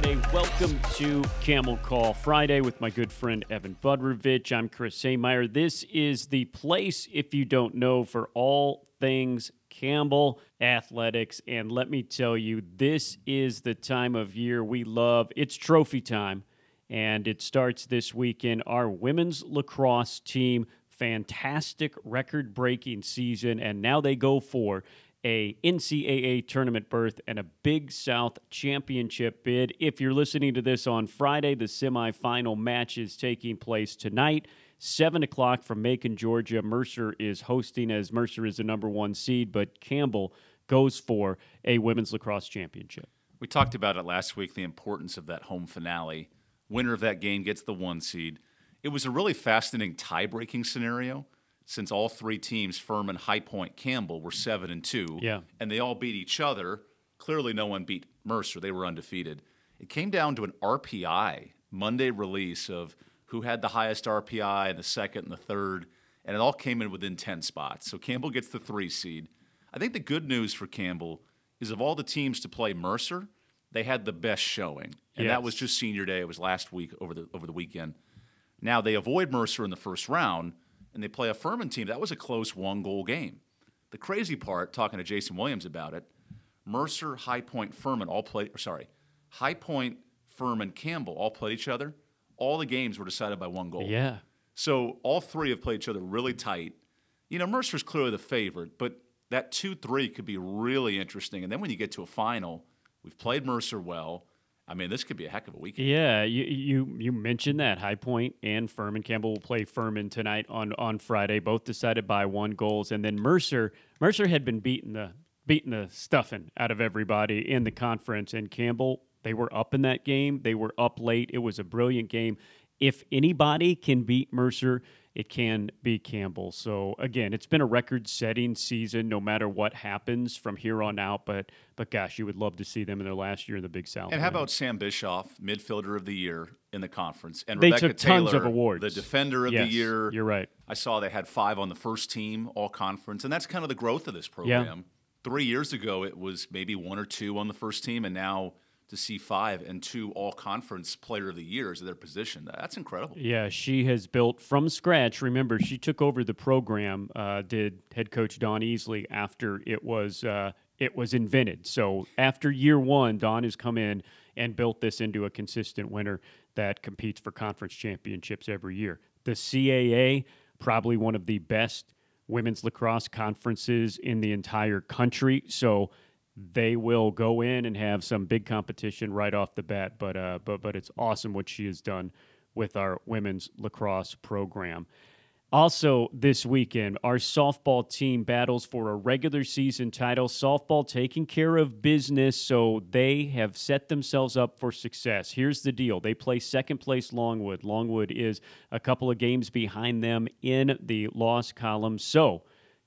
Friday. Welcome to Camel Call Friday with my good friend Evan Budrovich. I'm Chris Haymeyer. This is the place, if you don't know, for all things Campbell Athletics. And let me tell you, this is the time of year we love. It's trophy time, and it starts this weekend. Our women's lacrosse team, fantastic record breaking season, and now they go for a NCAA tournament berth and a Big South championship bid. If you're listening to this on Friday, the semifinal match is taking place tonight. 7 o'clock from Macon, Georgia. Mercer is hosting as Mercer is the number one seed, but Campbell goes for a women's lacrosse championship. We talked about it last week the importance of that home finale. Winner of that game gets the one seed. It was a really fascinating tie breaking scenario since all three teams, Furman, High Point, Campbell, were seven and two. Yeah. And they all beat each other. Clearly, no one beat Mercer. They were undefeated. It came down to an RPI Monday release of who had the highest RPI and the second and the third, and it all came in within 10 spots. So Campbell gets the three seed. I think the good news for Campbell is of all the teams to play Mercer, they had the best showing. And Yes. that was just senior day. It was last week over the over the weekend. Now they avoid Mercer in the first round and they play a Furman team. That was a close one goal game. The crazy part, talking to Jason Williams about it, Mercer, High Point, Furman all played, or sorry, High Point, Furman, Campbell all played each other. All the games were decided by one goal. Yeah. So all three have played each other really tight. You know, Mercer's clearly the favorite, but that 2 3 could be really interesting. And then when you get to a final, we've played Mercer well. I mean, this could be a heck of a weekend. Yeah, you you you mentioned that High Point and Furman Campbell will play Furman tonight on on Friday, both decided by one goals, and then Mercer Mercer had been beating the beating the stuffing out of everybody in the conference, and Campbell they were up in that game, they were up late. It was a brilliant game. If anybody can beat Mercer, it can be Campbell. So again, it's been a record-setting season, no matter what happens from here on out. But but gosh, you would love to see them in their last year in the Big South. And how about Sam Bischoff, midfielder of the year in the conference, and They Rebecca took tons Taylor, of awards. the defender of Yes, the year. You're right. I saw they had five on the first team, all conference, and that's kind of the growth of this program. Yeah. Three years ago, it was maybe one or two on the first team, and now to see five and two all conference player of the years at their position, that's incredible. Yeah, she has built from scratch. Remember, she took over the program. Uh, did head coach Don Easley after it was uh, it was invented. So after year one, Don has come in and built this into a consistent winner that competes for conference championships every year. The CAA, probably one of the best women's lacrosse conferences in the entire country. So they will go in and have some big competition right off the bat. But uh, but but it's awesome what she has done with our women's lacrosse program. Also, this weekend, our softball team battles for a regular season title. Softball taking care of business, so they have set themselves up for success. Here's the deal they play second place Longwood. Longwood is a couple of games behind them in the loss column. So,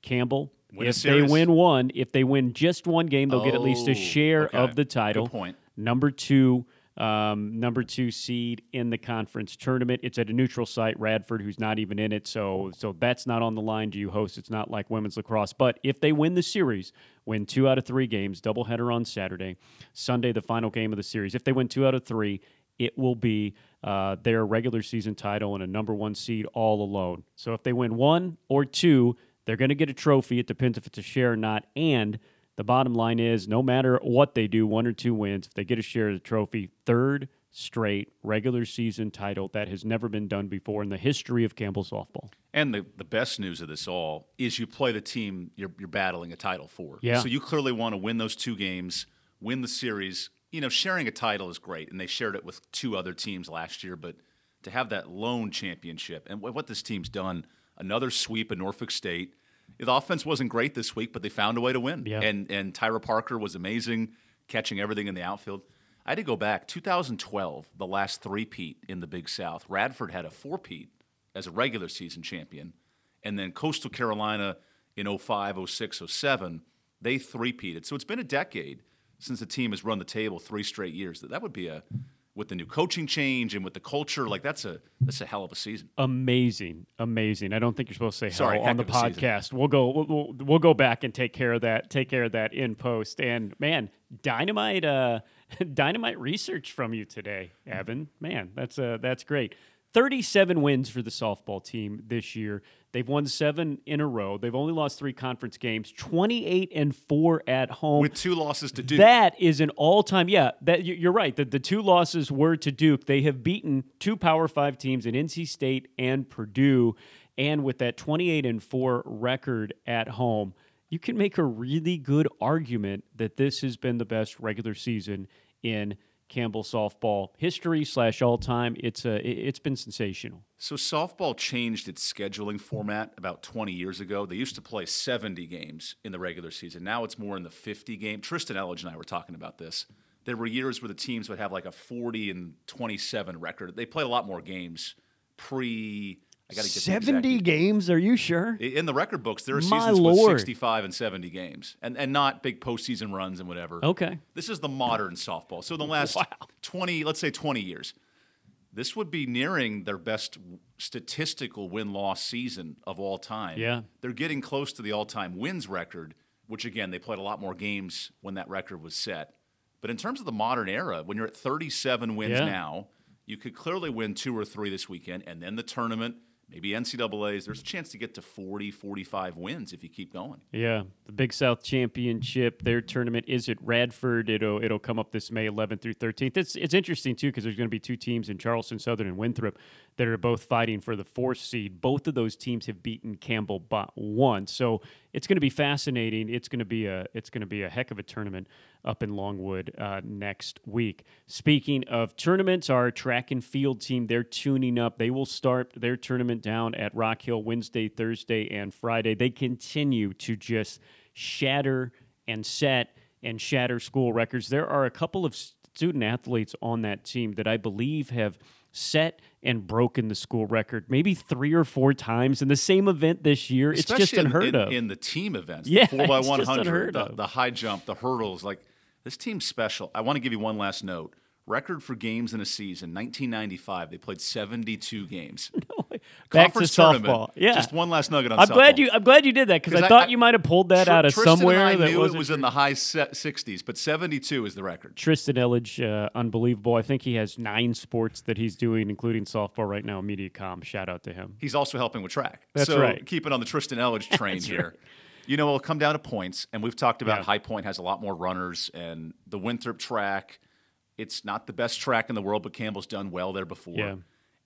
Campbell, Win if they win one, if they win just one game, they'll get at least Oh, a share okay. of the title. Good point. Number two, um, number two seed in the conference tournament. It's at a neutral site, Radford, who's not even in it. So, so that's not on the line. Do you host? It's not like women's lacrosse. But if they win the series, win two out of three games, doubleheader on Saturday, Sunday the final game of the series. If they win two out of three, it will be uh, their regular season title and a number one seed all alone. So if they win one or two, they're going to get a trophy. It depends if it's a share or not. And the bottom line is no matter what they do, one or two wins, if they get a share of the trophy, third straight regular season title that has never been done before in the history of Campbell softball. And the, the best news of this all is you play the team you're, you're battling a title for. Yeah. So you clearly want to win those two games, win the series. You know, sharing a title is great, and they shared it with two other teams last year, but to have that lone championship and what what this team's done, another sweep in Norfolk State. The offense wasn't great this week, but they found a way to win. Yeah. And and Tyra Parker was amazing, catching everything in the outfield. I had to go back 2012, the last three-peat in the Big South. Radford had a four-peat as a regular season champion, and then Coastal Carolina in 05, 06, 07, they three-peated. So it's been a decade since the team has run the table three straight years. That that would be a with the new coaching change and with the culture, like that's a that's a hell of a season. Amazing, amazing. I don't think you're supposed to say Sorry, hell on the heck of a season. podcast. We'll go. We'll, we'll, we'll go back and take care of that. Take care of that in post. And man, dynamite, uh, dynamite research from you today, Evan. Man, that's uh, that's great. 37 wins for the softball team this year. They've won seven in a row. They've only lost three conference games, 28 and four at home. With two losses to Duke. That is an all time, yeah, that, you're right. The, the two losses were to Duke. They have beaten two Power Five teams in NC State and Purdue. And with that 28 and four record at home, you can make a really good argument that this has been the best regular season in Campbell softball history slash all time. It's a it's been sensational. So softball changed its scheduling format about 20 years ago. They used to play 70 games in the regular season. Now it's more in the 50 game. Tristan Elledge and I were talking about this. There were years where the teams would have like a 40 and 27 record. They played a lot more games pre I got to get 70 games. Are you sure? In the record books, there are My seasons Lord. with 65 and 70 games, and and not big postseason runs and whatever. Okay. This is the modern softball. So in the last wow. 20, let's say 20 years, this would be nearing their best statistical win loss season of all time. Yeah. They're getting close to the all time wins record, which again, they played a lot more games when that record was set. But in terms of the modern era, when you're at 37 wins yeah. now, you could clearly win two or three this weekend, and then the tournament maybe NCAA's, there's a chance to get to 40, 45 wins if you keep going. Yeah, the Big South Championship, their tournament is at Radford. It'll it'll come up this May 11th through 13th. It's it's interesting too because there's going to be two teams in Charleston Southern and Winthrop that are both fighting for the fourth seed. Both of those teams have beaten Campbell but one, so it's going to be fascinating. It's going to be a it's going to be a heck of a tournament up in Longwood uh, next week. Speaking of tournaments, our track and field team they're tuning up. They will start their tournament down at Rock Hill Wednesday, Thursday, and Friday. They continue to just shatter and set and shatter school records. There are a couple of student athletes on that team that I believe have set and broken the school record maybe three or four times in the same event this year. Especially it's just unheard in, of. In the team events, yeah, the 4 by 100 the, the high jump, the hurdles, like this team's special. I want to give you one last note. Record for games in a season, 1995. They played 72 games. No, Back to softball. Yeah. Just one last nugget on I'm softball. glad you. I'm glad you did that because I, I, thought I, you might have pulled that Tr- out of Tristan somewhere. I that knew it was in the high 60s, but 72 is the record. Tristan Elledge, uh, unbelievable. I think he has nine sports that he's doing, including softball right now. MediaCom. Shout out to him. He's also helping with track. That's so right. Keep it on the Tristan Elledge train here. Right. You know, it'll come down to points, and we've talked about Yeah. High Point has a lot more runners, and the Winthrop track. It's not the best track in the world, but Campbell's done well there before. Yeah.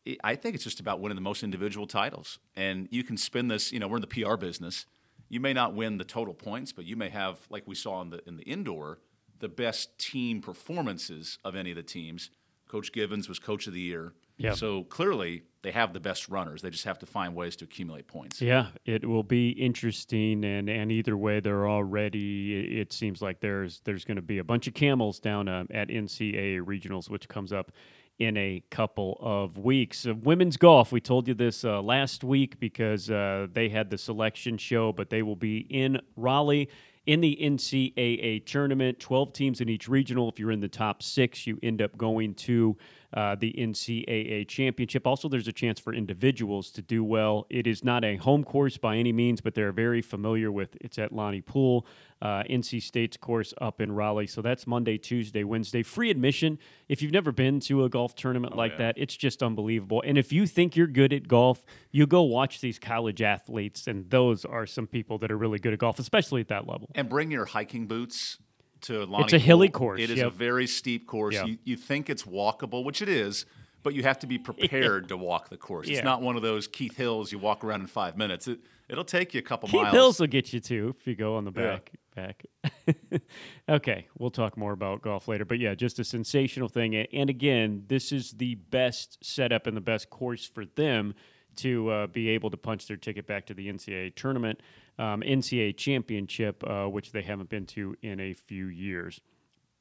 I- I think it's just about winning the most individual titles, and you can spin this. You know, we're in the PR business. You may not win the total points, but you may have, like we saw in the in the indoor, the best team performances of any of the teams. Coach Givens was coach of the year. Yeah. So clearly, they have the best runners. They just have to find ways to accumulate points. Yeah, it will be interesting, and and either way, they're already. It, seems like there's there's going to be a bunch of camels down uh, at NCAA regionals, which comes up in a couple of weeks. Uh, women's golf, we told you this uh, last week because uh, they had the selection show, but they will be in Raleigh in the NCAA tournament. 12 teams in each regional. If you're in the top six, you end up going to uh, the NCAA championship. Also, there's a chance for individuals to do well. It is not a home course by any means, but they're very familiar with it's at Lonnie Poole, uh, NC State's course up in Raleigh. So that's Monday, Tuesday, Wednesday. Free admission. If you've never been to a golf tournament Oh, like yeah. that, it's just unbelievable. And if you think you're good at golf, you go watch these college athletes, and those are some people that are really good at golf, especially at that level. And bring your hiking boots to Lonnie It's a hilly Pool. course, It is yep. a very steep course. Yeah. You, you think it's walkable, which it is, but you have to be prepared to walk the course. Yeah. It's not one of those Keith Hills you walk around in five minutes. It, it'll take you a couple Keith miles. Hills will get you too if you go on the Yeah. Back. Okay, we'll talk more about golf later, but yeah, just a sensational thing. And again, this is the best setup and the best course for them to uh, be able to punch their ticket back to the NCAA tournament, um, NCAA championship, uh, which they haven't been to in a few years.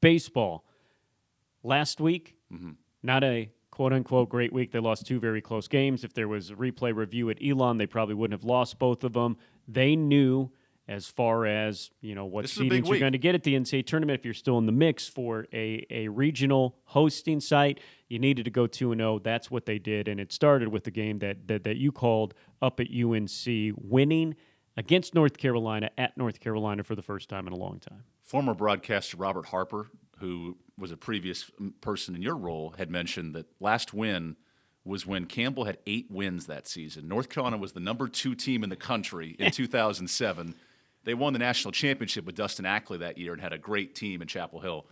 Baseball. Last week, not a quote unquote great week. They lost two very close games. If there was a replay review at Elon, they probably wouldn't have lost both of them. They knew as far as you know what This is a big seedings you're going to get at the NCAA tournament. If you're still in the mix for a, a regional hosting site, you needed to go two and zero. That's what they did, and it started with the game that that, that you called up at UNC, winning against North Carolina at North Carolina for the first time in a long time. Former broadcaster Robert Harper, who was a previous person in your role, had mentioned that last win was when Campbell had eight wins that season. North Carolina was the number two team in the country in 2007. They won the national championship with Dustin Ackley that year and had a great team in Chapel Hill.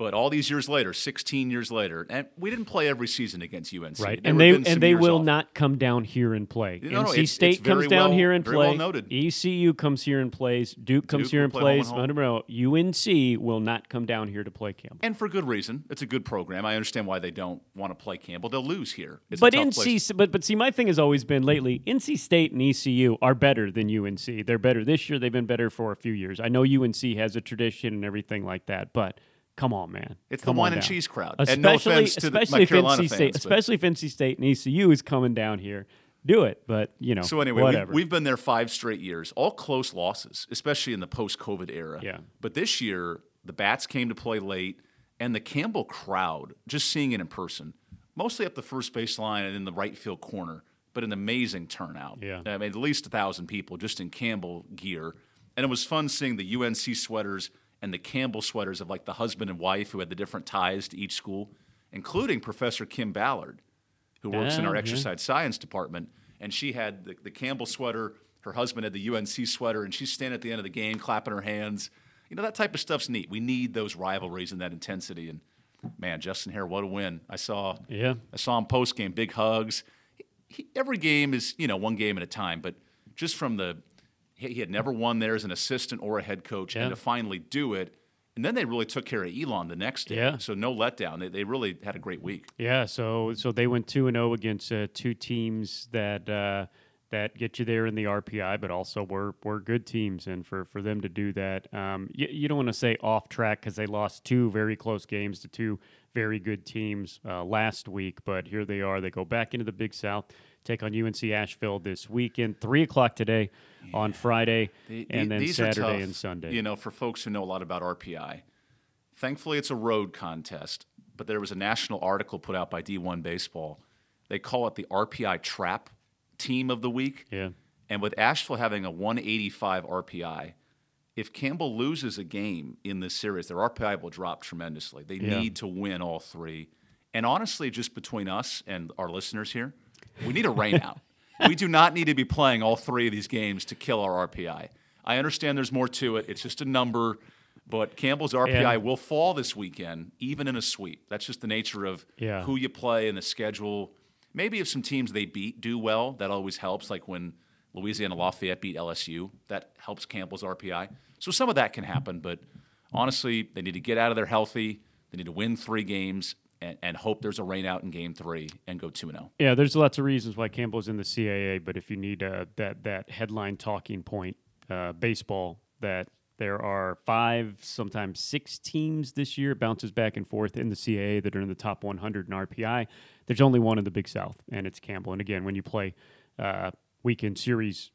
But all these years later, 16 years later, and we didn't play every season against UNC. Right, and they and they will off. not come down here and play. No, NC it's- it's State very comes down well- here and very well noted. ECU comes here and plays. Duke comes Duke here and play plays. Monroe, UNC will not come down here to play Campbell. And for good reason. It's a good program. I understand why they don't want to play Campbell. They'll lose here. It's but a tough NC, place. but but see, my thing has always been lately. NC State and ECU are better than UNC. They're better this year. They've been better for a few years. I know UNC has a tradition and everything like that, but come on, man. It's the wine on and cheese crowd. Especially, And no to the- especially if NC State, fans, especially if NC State and ECU is coming down here. Do it, but you know. So anyway, whatever. we've, we've been there five straight years, all close losses, especially in the post-COVID era. Yeah. But this year, the bats came to play late, and the Campbell crowd, just seeing it in person, mostly up the first baseline and in the right field corner, but an amazing turnout. Yeah. I mean, at least a thousand people just in Campbell gear, and it was fun seeing the UNC sweaters and the Campbell sweaters of like the husband and wife who had the different ties to each school, including Professor Kim Ballard who works in our yeah. exercise science department, and she had the, the Campbell sweater. Her husband had the UNC sweater, and she's standing at the end of the game, clapping her hands. You know that type of stuff's neat. We need those rivalries and that intensity. And man, Justin Haire, what a win! I saw. Yeah. I saw him post game, big hugs. He, he, every game is you know one game at a time, but just from the he, had never won there as an assistant or a head coach, Yeah. and to finally do it. And then they really took care of Elon the next day. Yeah. So no letdown. They, they really had a great week. Yeah, so so they went two and zero against uh, two teams that uh, that get you there in the RPI, but also were were good teams, and for for them to do that, um, you, you don't want to say off track because they lost two very close games to two very good teams uh, last week, but here they are. They go back into the Big South, take on UNC Asheville this weekend, three o'clock today on Friday, The- and the- then these are Saturday tough, and Sunday. You know, for folks who know a lot about RPI, thankfully it's a road contest. But there was a national article put out by D1 Baseball. They call it the RPI Trap Team of the Week. yeah, And with Asheville having a 185 RPI, if Campbell loses a game in this series, their RPI will drop tremendously. They Yeah. need to win all three. And honestly, just between us and our listeners here, we need a rainout. we do not need to be playing all three of these games to kill our RPI. I understand there's more to it. It's just a number, but Campbell's RPI Yeah. will fall this weekend, even in a sweep. That's just the nature of Yeah. who you play and the schedule. Maybe if some teams they beat do well, that always helps. Like when Louisiana Lafayette beat LSU, that helps Campbell's RPI. So some of that can happen, but honestly, they need to get out of there healthy. They need to win three games and, and hope there's a rain out in game three and go 2 0. Yeah, there's lots of reasons why Campbell's in the CAA, but if you need uh, that that headline talking point, uh, baseball, that there are five, sometimes six teams this year, bounces back and forth in the CAA that are in the top 100 in RPI. There's only one in the Big South, and it's Campbell. And again, when you play uh, weekend series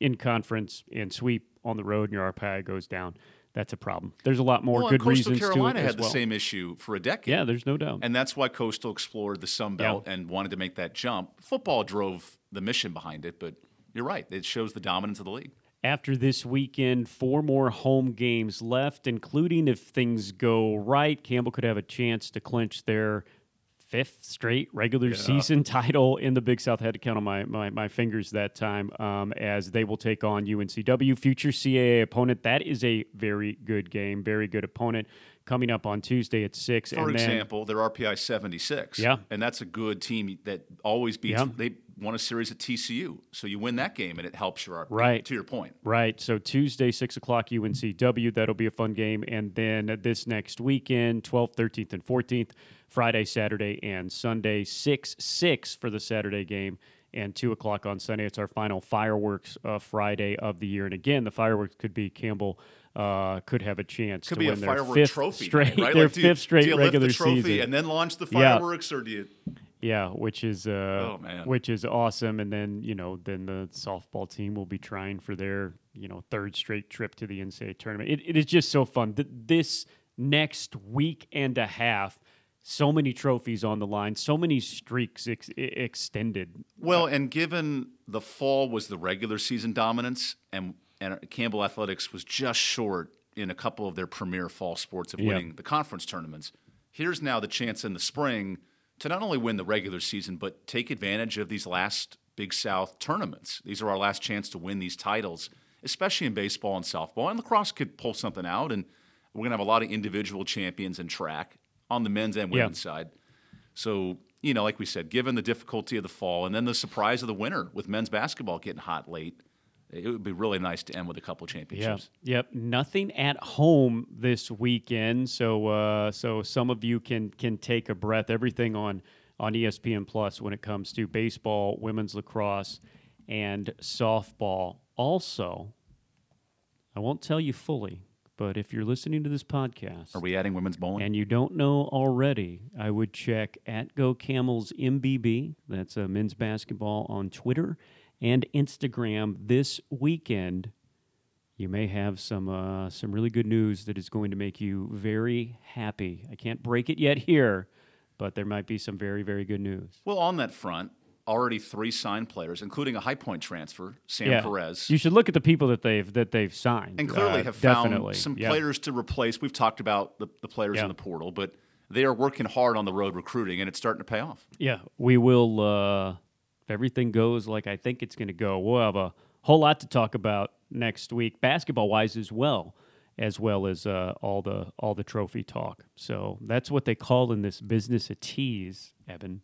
in conference and sweep on the road, and your RPI goes down, that's a problem. There's a lot more Well, good and Coastal reasons Carolina to it had as the well. same issue for a decade. Yeah, there's no doubt. And that's why Coastal explored the Sun Belt and wanted to make that jump. Football drove the mission behind it, but you're right. It shows the dominance of the league. after this weekend, four more home games left, including if things go right, Campbell could have a chance to clinch their fifth straight regular season title in the Big South. Had to count on my, my, my fingers that time um, as they will take on UNCW, future CAA opponent. That is a very good game, very good opponent coming up on Tuesday at 6. For and then- example, their RPI 76. Yeah. And that's a good team that always beats. Yeah. They won a series at TCU. So you win that game and it helps your. Right. To your point. Right. So Tuesday, 6 o'clock, UNCW. That'll be a fun game. And then this next weekend, 12th, 13th, and 14th, Friday, Saturday, and Sunday, 6 6 for the Saturday game. And 2 o'clock on Sunday. It's our final fireworks uh, Friday of the year. And again, the fireworks could be Campbell uh, could have a chance Could to be a win their fifth trophy, straight, right? their Like, do you- fifth straight you lift regular the trophy season. and then launch the Yeah. fireworks, or do you? Yeah, which is uh, Oh, man. which is awesome. And then you know, then the softball team will be trying for their you know third straight trip to the NCAA tournament. It, it is just so fun. Th- this next week and a half, so many trophies on the line, so many streaks ex- extended. Well, and given the fall was the regular season dominance, and and Campbell Athletics was just short in a couple of their premier fall sports of winning the conference tournaments. Here's now the chance in the spring to not only win the regular season, but take advantage of these last Big South tournaments. These are our last chance to win these titles, especially in baseball and softball. And lacrosse could pull something out, and we're going to have a lot of individual champions in track on the men's and women's yeah. side. So, you know, like we said, given the difficulty of the fall and then the surprise of the winter with men's basketball getting hot late, it would be really nice to end with a couple championships. Yep. Yep. Nothing at home this weekend, so uh, so some of you can can take a breath. Everything on on ESPN Plus when it comes to baseball, women's lacrosse, and softball. Also, I won't tell you fully but if you're listening to this podcast, are we adding women's bowling? And you don't know already, I would check at Go Camels MBB. That's a uh, men's basketball on Twitter and Instagram this weekend. You may have some uh, some really good news that is going to make you very happy. I can't break it yet here, but there might be some very very good news. Well, on that front, already three signed players, including a high point transfer, Sam yeah. Perez. You should look at the people that they've that they've signed, and clearly uh, have found some players to replace. We've talked about the, the players in the portal, but they are working hard on the road recruiting, and it's starting to pay off. Yeah, we will. Uh, if everything goes like I think it's going to go, we'll have a whole lot to talk about next week, basketball wise as well. As well as uh, all the all the trophy talk, so that's what they call in this business a tease, Evan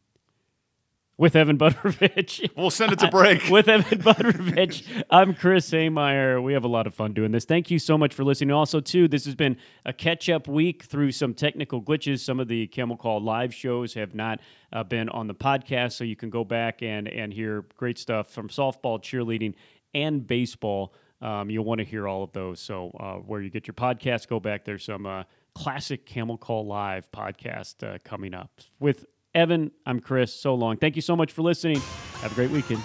with Evan Butterovich. We'll send it to break. with Evan Butterovich. I'm Chris Haymeyer. We have a lot of fun doing this. Thank you so much for listening. Also, too, this has been a catch up week through some technical glitches. Some of the Camel Call live shows have not uh, been on the podcast, so you can go back and, and hear great stuff from softball, cheerleading, and baseball. Um, you'll want to hear all of those. So, uh, where you get your podcast, go back. There's some uh, classic Camel Call Live podcast uh, coming up with Evan, I'm Chris. So long. Thank you so much for listening. Have a great weekend.